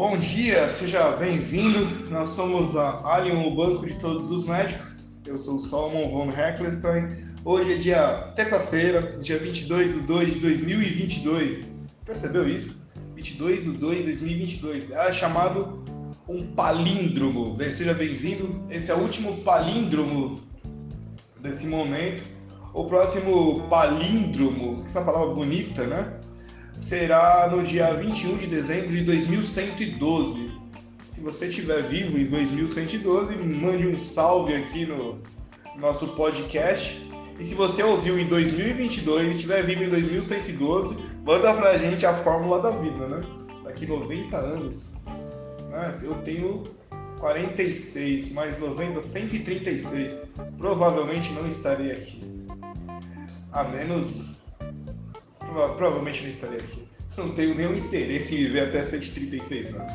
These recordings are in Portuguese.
Bom dia, seja bem-vindo. Nós somos a Alien, o banco de todos os médicos. Eu sou o Solomon von Heckelstein. Hoje é dia terça-feira, dia 22 de 2 de 2022. Percebeu isso? 22 de 2 de 2022. É chamado um palíndromo. Seja bem-vindo. Esse é o último palíndromo desse momento. O próximo palíndromo, essa palavra bonita, né? Será no dia 21 de dezembro de 2112. Se você estiver vivo em 2112, mande um salve aqui no nosso podcast. E se você ouviu em 2022 e estiver vivo em 2112, manda pra gente a fórmula da vida, né? Daqui 90 anos. Né? Eu tenho 46 mais 90, 136. Provavelmente não estarei aqui. A menos provavelmente não estaria aqui. Não tenho nenhum interesse em viver até 136 anos.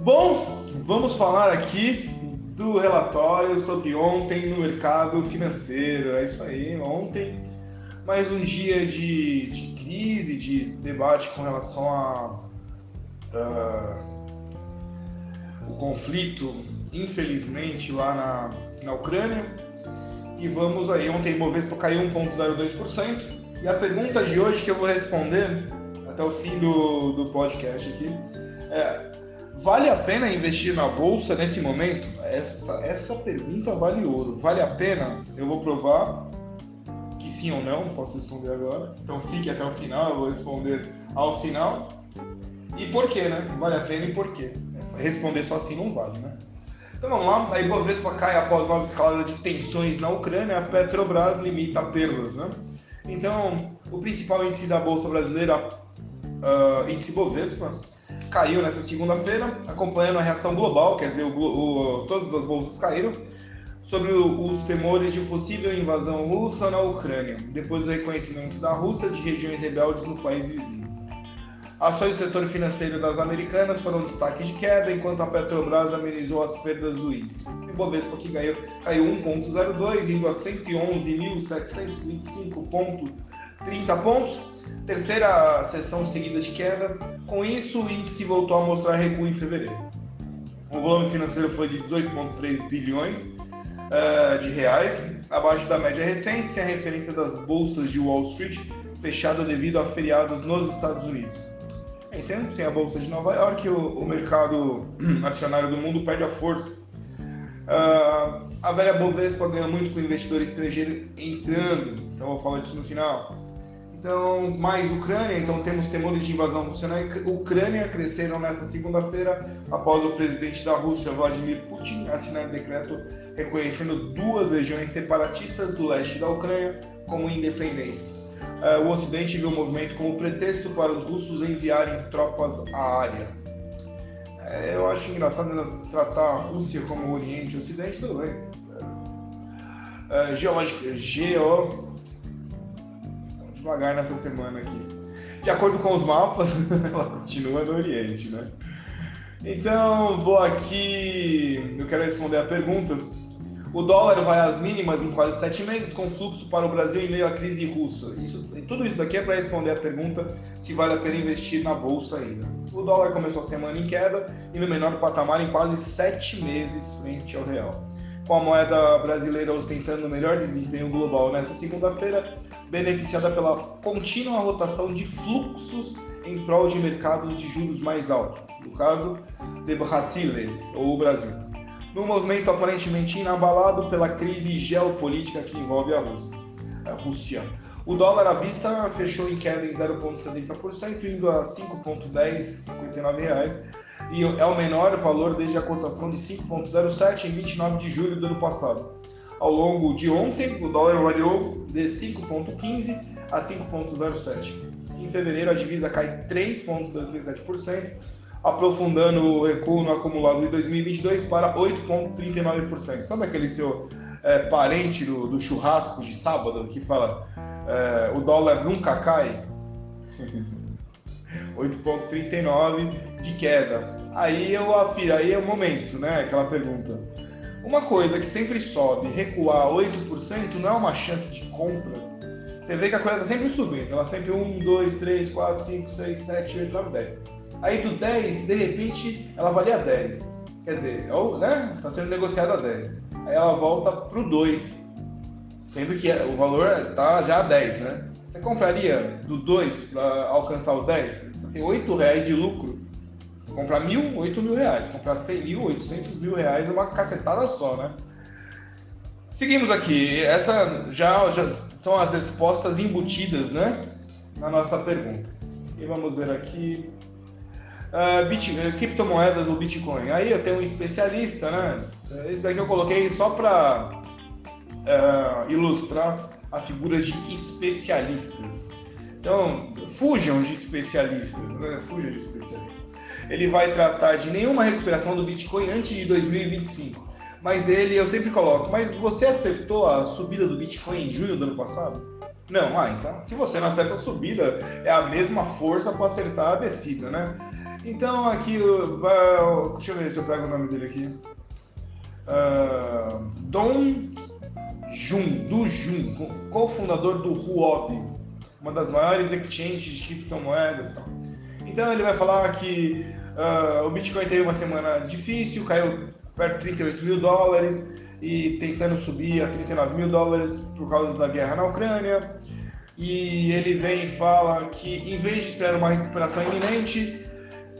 Bom, vamos falar aqui do relatório sobre ontem no mercado financeiro. É isso aí, ontem, mais um dia de, de crise, de debate com relação a. Uh, o conflito, infelizmente, lá na, na Ucrânia. E vamos aí, ontem o Ibovespa caiu 1,02%. E a pergunta de hoje que eu vou responder até o fim do, do podcast aqui é: vale a pena investir na bolsa nesse momento? Essa, essa pergunta vale ouro. Vale a pena? Eu vou provar que sim ou não, posso responder agora. Então fique até o final, eu vou responder ao final. E por quê, né? Vale a pena e por quê? Responder só assim não vale, né? Então vamos lá, a Ibovespa cai após nova escalada de tensões na Ucrânia, a Petrobras limita perdas, né? Então, o principal índice da Bolsa Brasileira, uh, índice Bovespa, caiu nessa segunda-feira, acompanhando a reação global, quer dizer, o, o, todas as bolsas caíram, sobre o, os temores de possível invasão russa na Ucrânia, depois do reconhecimento da Rússia de regiões rebeldes no país vizinho. Ações do setor financeiro das americanas foram destaque de queda, enquanto a Petrobras amenizou as perdas do índice. O Bovespa que caiu, caiu 1,02, indo a 111.725,30 pontos. Terceira sessão seguida de queda. Com isso, o índice voltou a mostrar recuo em fevereiro. O volume financeiro foi de 18,3 bilhões uh, de reais, abaixo da média recente, sem a referência das bolsas de Wall Street, fechada devido a feriados nos Estados Unidos. Então, sem a Bolsa de Nova York, o, o mercado acionário do mundo perde a força. Uh, a velha Bovespa ganha muito com o investidor estrangeiro entrando, então vou falar disso no final. Então, mais Ucrânia, então temos temores de invasão russa na Ucrânia cresceram nesta segunda-feira após o presidente da Rússia, Vladimir Putin, assinar decreto reconhecendo duas regiões separatistas do leste da Ucrânia como independentes. Uh, o Ocidente viu o movimento como pretexto para os russos enviarem tropas à área. Uh, eu acho engraçado tratar a Rússia como Oriente e Ocidente, tudo bem. Uh, geológica, geo... devagar nessa semana aqui. De acordo com os mapas, ela continua no Oriente, né? Então, vou aqui. Eu quero responder a pergunta o dólar vai às mínimas em quase sete meses, com fluxo para o Brasil em meio à crise russa. Isso, tudo isso daqui é para responder a pergunta se vale a pena investir na bolsa ainda. O dólar começou a semana em queda e no menor patamar em quase sete meses frente ao real. Com a moeda brasileira ostentando o melhor desempenho global nesta segunda-feira, beneficiada pela contínua rotação de fluxos em prol de mercados de juros mais altos, no caso de Brasile, ou Brasil num movimento aparentemente inabalado pela crise geopolítica que envolve a Rússia. A Rússia. O dólar à vista fechou em queda em 0,70%, indo a R$ 5,1059 e é o menor valor desde a cotação de 5,07 em 29 de julho do ano passado. Ao longo de ontem, o dólar variou de 5,15 a 5,07. Em fevereiro, a divisa cai 3,77%, aprofundando o recuo no acumulado de 2022 para 8,39%. Sabe aquele seu é, parente do, do, churrasco de sábado que fala é, o dólar nunca cai? 8,39 de queda. Aí eu afiro, aí é o momento, né? Aquela pergunta. Uma coisa que sempre sobe, recuar 8% não é uma chance de compra. Você vê que a coisa está sempre subindo. Ela sempre 1, 2, 3, 4, 5, 6, 7, 8, 9, 10. Aí do 10, de repente, ela valia 10. Quer dizer, está né? Tá sendo negociada a 10. Aí ela volta para o 2, sendo que o valor está já a 10, né? Você compraria do 2 para alcançar o 10? Você tem 8 reais de lucro. Você comprar mil, 8 mil reais. Comprar 100 mil, 800 mil reais, uma cacetada só, né? Seguimos aqui. Essa já, já são as respostas embutidas, né? Na nossa pergunta. E vamos ver aqui. Uh, Bit, uh, criptomoedas ou Bitcoin. Aí eu tenho um especialista, né? Esse daqui eu coloquei só para uh, ilustrar a figura de especialistas. Então, fujam de especialistas, né? Fujam de especialistas. Ele vai tratar de nenhuma recuperação do Bitcoin antes de 2025. Mas ele, eu sempre coloco, mas você acertou a subida do Bitcoin em junho do ano passado? Não, ah, então, se você não acerta a subida, é a mesma força para acertar a descida, né? Então, aqui, uh, deixa eu ver se eu pego o nome dele aqui. Uh, Dom Jun, do Jun, cofundador do Huobi, uma das maiores exchanges de criptomoedas tal. Então ele vai falar que uh, o Bitcoin teve uma semana difícil, caiu perto de 38 mil dólares e tentando subir a 39 mil dólares por causa da guerra na Ucrânia. E ele vem e fala que em vez de esperar uma recuperação iminente,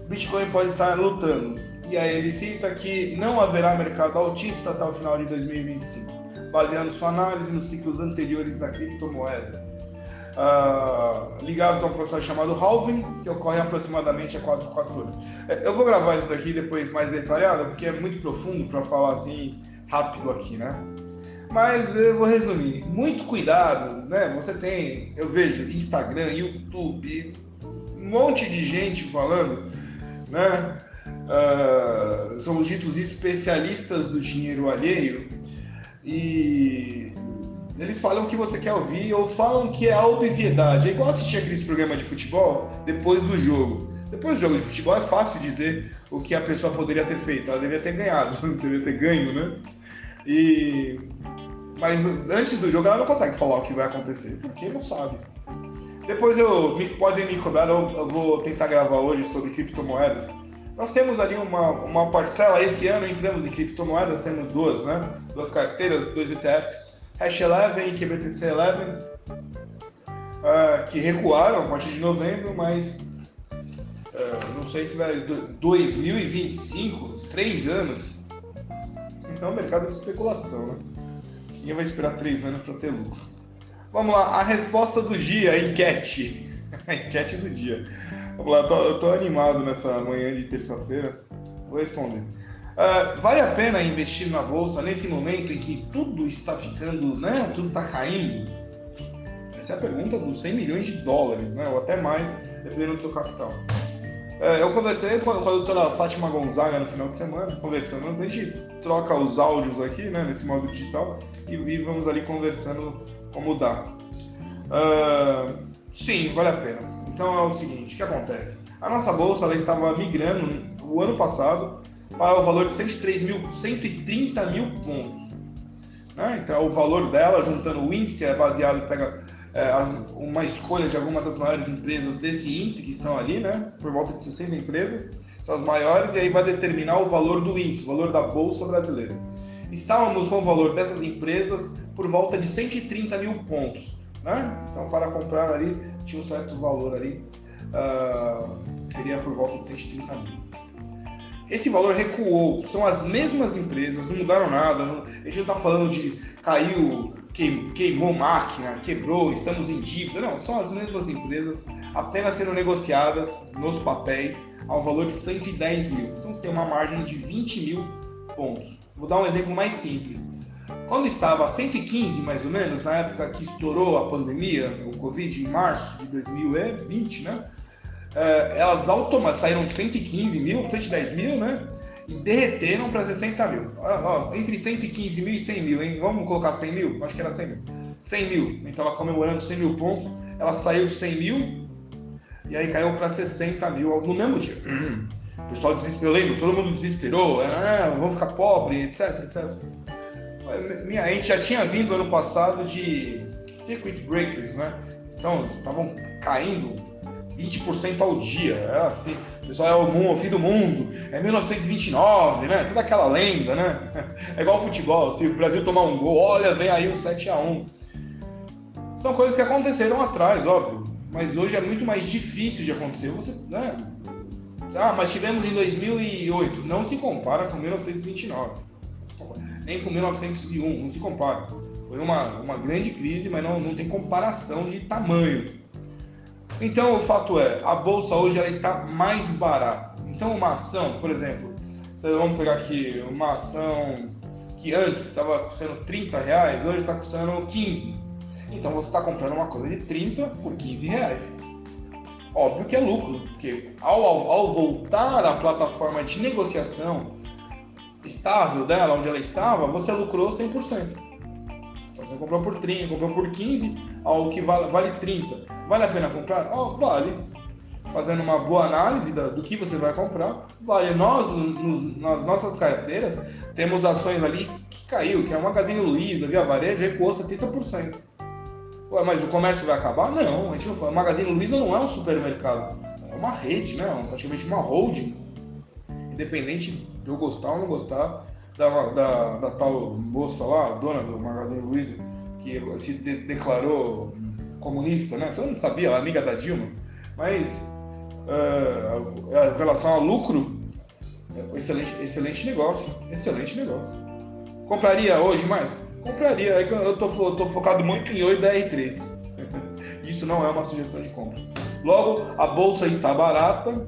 Bitcoin pode estar lutando. E aí ele cita que não haverá mercado altista até o final de 2025 baseando sua análise nos ciclos anteriores da criptomoeda. Uh, ligado a um processo chamado halving, que ocorre aproximadamente a 4, 4 anos. É, eu vou gravar isso daqui depois mais detalhado, porque é muito profundo para falar assim rápido aqui, né? Mas eu vou resumir. Muito cuidado, né? Você tem, eu vejo Instagram, YouTube, um monte de gente falando, né? Uh, são os ditos especialistas do dinheiro alheio e eles falam o que você quer ouvir ou falam que é obviedade. É igual assistir aqueles programas de futebol depois do jogo. Depois do jogo de futebol é fácil dizer o que a pessoa poderia ter feito. Ela deveria ter ganhado, deveria ter ganho, né? E... Mas antes do jogo ela não consegue falar o que vai acontecer, porque não sabe. Depois eu me, podem me cobrar, eu, eu vou tentar gravar hoje sobre criptomoedas nós temos ali uma, uma parcela, esse ano entramos em criptomoedas, temos duas, né? Duas carteiras, dois ETFs, Hash 11 e QBTC 11, uh, que recuaram a partir de novembro, mas uh, não sei se vai 2025, três anos. Então é um mercado de especulação, né? Ninguém vai esperar três anos para ter lucro. Vamos lá, a resposta do dia, a enquete. a enquete do dia. Vamos lá, eu tô, eu tô animado nessa manhã de terça-feira. Vou responder. Uh, vale a pena investir na bolsa nesse momento em que tudo está ficando, né? Tudo está caindo? Essa é a pergunta dos 100 milhões de dólares, né? Ou até mais, dependendo do seu capital. Uh, eu conversei com a, com a doutora Fátima Gonzaga no final de semana, conversando. A gente troca os áudios aqui, né? Nesse modo digital e, e vamos ali conversando como dá. Uh, sim, vale a pena. Então é o seguinte, o que acontece? A nossa bolsa ela estava migrando o ano passado para o valor de 103 mil, 130 mil pontos. Né? Então o valor dela, juntando o índice, é baseado, pega é, uma escolha de alguma das maiores empresas desse índice que estão ali, né? por volta de 60 empresas, são as maiores, e aí vai determinar o valor do índice, o valor da bolsa brasileira. Estávamos com o valor dessas empresas por volta de 130 mil pontos. Né? Então, para comprar ali, tinha um certo valor ali, uh, que seria por volta de 130 mil. Esse valor recuou, são as mesmas empresas, não mudaram nada, a gente não está falando de caiu, queimou máquina, quebrou, estamos em dívida, não, são as mesmas empresas, apenas sendo negociadas nos papéis ao valor de 110 mil. Então tem uma margem de 20 mil pontos. Vou dar um exemplo mais simples. Quando estava a 115, mais ou menos, na época que estourou a pandemia, o Covid, em março de 2020, né? É, elas automaticamente saíram de 115 mil, 110 mil, né? E derreteram para 60 mil. Ó, entre 115 mil e 100 mil, hein? Vamos colocar 100 mil? Acho que era 100 mil. 100 mil. Gente estava comemorando 100 mil pontos. Ela saiu de 100 mil e aí caiu para 60 mil no mesmo dia. O pessoal desesperou, lembro, todo mundo desesperou, ah, vamos ficar pobre, etc, etc. Minha, a gente já tinha vindo ano passado de circuit breakers, né? Então, estavam caindo 20% ao dia. É assim, o pessoal é o, mundo, o fim do mundo, é 1929, né? Toda aquela lenda, né? É igual futebol, se o Brasil tomar um gol, olha, vem aí o 7x1. São coisas que aconteceram atrás, óbvio. Mas hoje é muito mais difícil de acontecer. Você, né? Ah, mas tivemos em 2008. Não se compara com 1929. Nem com 1901, não se compara. Foi uma, uma grande crise, mas não, não tem comparação de tamanho. Então, o fato é, a bolsa hoje ela está mais barata. Então, uma ação, por exemplo, vamos pegar aqui uma ação que antes estava custando 30 reais, hoje está custando 15. Então, você está comprando uma coisa de 30 por 15 reais. Óbvio que é lucro, porque ao, ao, ao voltar à plataforma de negociação estável dela, onde ela estava, você lucrou 100%. Você comprou por 30, comprou por 15, ao que vale, vale 30. Vale a pena comprar? Oh, vale. Fazendo uma boa análise do que você vai comprar, vale. Nós, nas nossas carteiras, temos ações ali que caiu, que é o Magazine Luiza, Via Varejo, recuou 70%. Ué, mas o comércio vai acabar? Não, a gente não fala. O Magazine Luiza não é um supermercado, é uma rede, né? praticamente uma holding. Independente de eu gostar ou não gostar, da, da, da tal moça lá, dona do Magazine Luiza, que se de, declarou comunista, né? Todo mundo sabia, ela é amiga da Dilma, mas uh, em relação ao lucro, é excelente, excelente negócio, excelente negócio. Compraria hoje mais? Compraria, é que eu tô, eu tô focado muito em 8 da R3. Isso não é uma sugestão de compra. Logo, a bolsa está barata,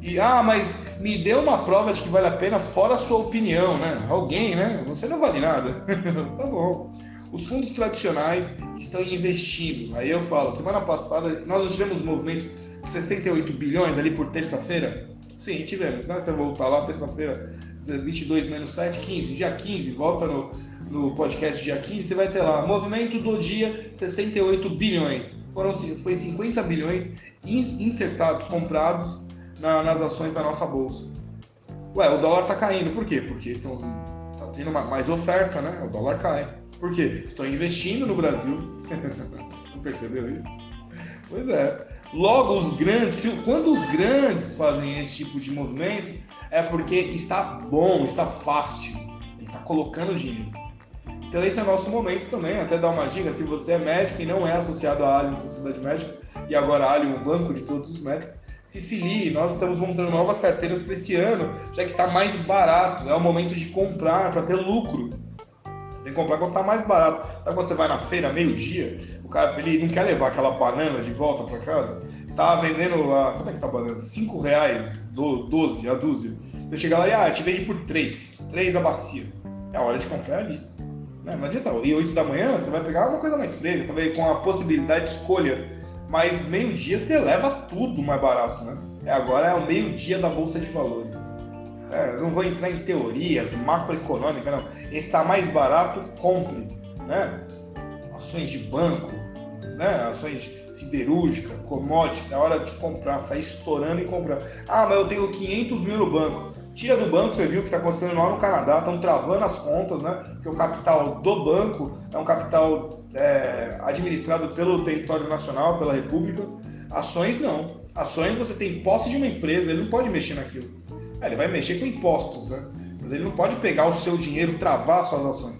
e, ah, mas me dê uma prova de que vale a pena fora a sua opinião, né? Alguém, né? Você não vale nada. tá bom. Os fundos tradicionais estão investindo. Aí eu falo, semana passada nós não tivemos um movimento de 68 bilhões ali por terça-feira? Sim, tivemos. Né? Você voltar lá terça-feira, 22 menos 7, 15. Dia 15, volta no, no podcast dia 15, você vai ter lá, movimento do dia, 68 bilhões. Foram, foi 50 bilhões insertados, comprados na, nas ações da nossa bolsa. Ué, o dólar está caindo, por quê? Porque estão tá tendo uma, mais oferta, né? O dólar cai. Por quê? Estão investindo no Brasil. Não perceberam isso? Pois é. Logo, os grandes, quando os grandes fazem esse tipo de movimento, é porque está bom, está fácil. Ele está colocando dinheiro. Então esse é o nosso momento também, até dar uma dica, se você é médico e não é associado à Alien Sociedade Médica, e agora a Alien, o banco de todos os médicos, se filie. Nós estamos montando novas carteiras para esse ano, já que está mais barato. É o momento de comprar para ter lucro. Tem que comprar quando está mais barato. Sabe quando você vai na feira meio-dia, o cara ele não quer levar aquela banana de volta para casa? Tá vendendo a. Quanto é que tá a banana? 5 reais, 12 a dúzia. Você chega lá e ah, te vende por 3. 3 a bacia. É a hora de comprar ali. Não, não adianta. E 8 da manhã você vai pegar uma coisa mais fresca, também com a possibilidade de escolha mas meio-dia você leva tudo mais barato, né? É, agora é o meio-dia da Bolsa de Valores. É, não vou entrar em teorias macroeconômicas, não. Está mais barato, compre. Né? Ações de banco, né? ações siderúrgica, commodities, é hora de comprar, sair estourando e comprar. Ah, mas eu tenho 500 mil no banco. Tira do banco, você viu o que está acontecendo lá no Canadá, estão travando as contas, né? Porque o capital do banco é um capital é, administrado pelo território nacional, pela República. Ações não. Ações você tem posse de uma empresa, ele não pode mexer naquilo. É, ele vai mexer com impostos, né? Mas ele não pode pegar o seu dinheiro, travar suas ações.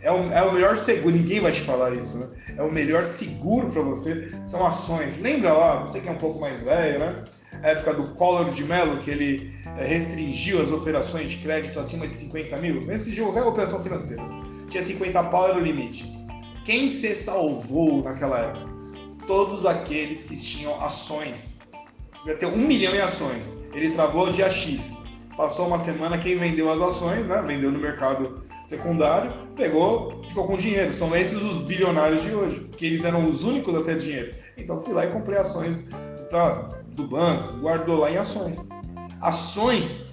É o, é o melhor seguro, ninguém vai te falar isso, né? É o melhor seguro para você, são ações. Lembra lá, você que é um pouco mais velho, né? A época do Collor de Mello, que ele é, restringiu as operações de crédito acima de 50 mil, nesse jogo qualquer operação financeira. Tinha 50 pau era o limite. Quem se salvou naquela época? Todos aqueles que tinham ações. Ia ter um milhão em ações. Ele travou dia X. Passou uma semana, quem vendeu as ações, né? Vendeu no mercado secundário, pegou, ficou com dinheiro. São esses os bilionários de hoje, porque eles eram os únicos a ter dinheiro. Então fui lá e comprei ações tá, do banco, guardou lá em ações ações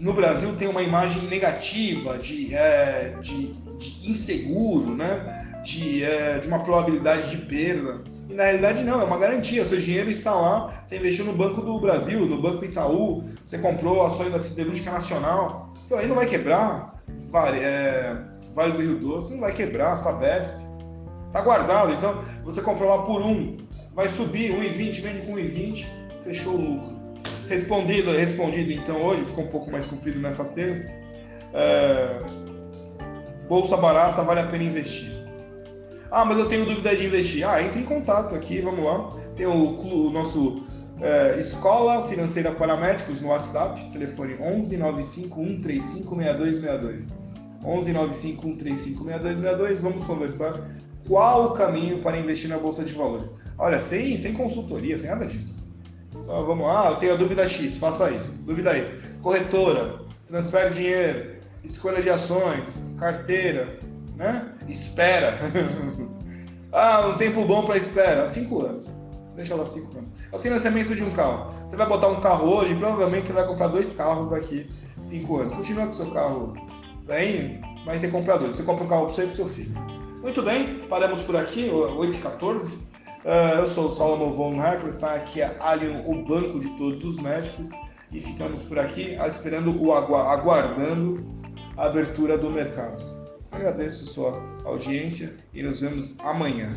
no Brasil tem uma imagem negativa de, é, de, de, inseguro, né? De, é, de uma probabilidade de perda. E na realidade não, é uma garantia. Seu dinheiro está lá, você investiu no Banco do Brasil, no Banco Itaú, você comprou ações da Siderúrgica Nacional, então aí não vai quebrar. Vale, é, vale do Rio Doce não vai quebrar, Sabesp. Está guardado, então você comprou lá por um, vai subir 1,20, vende com 1,20 fechou o lucro. Respondido, respondido então hoje, ficou um pouco mais comprido nessa terça. É, bolsa barata, vale a pena investir. Ah, mas eu tenho dúvida de investir. Ah, entre em contato aqui, vamos lá. Tem o, o nosso é, Escola Financeira para Médicos no WhatsApp, telefone 11 95 135 6262. 11 95 135 6262. Vamos conversar qual o caminho para investir na Bolsa de Valores. Olha, sem, sem consultoria, sem nada disso. Só vamos lá, ah, eu tenho a dúvida X, faça isso. Dúvida aí. Corretora, transfere dinheiro, escolha de ações, carteira, né? Espera. ah, um tempo bom para espera, cinco anos. Deixa lá cinco anos. É o financiamento de um carro. Você vai botar um carro hoje, provavelmente você vai comprar dois carros daqui cinco anos. Continua com o seu carro bem, mas você compra dois. Você compra um carro para você e para seu filho. Muito bem, paramos por aqui, 8h14. Uh, ah, eu sou o Solomon von está aqui a Alien, o banco de todos os médicos, e ficamos por aqui esperando o aguardando a abertura do mercado. Agradeço sua audiência e nos vemos amanhã.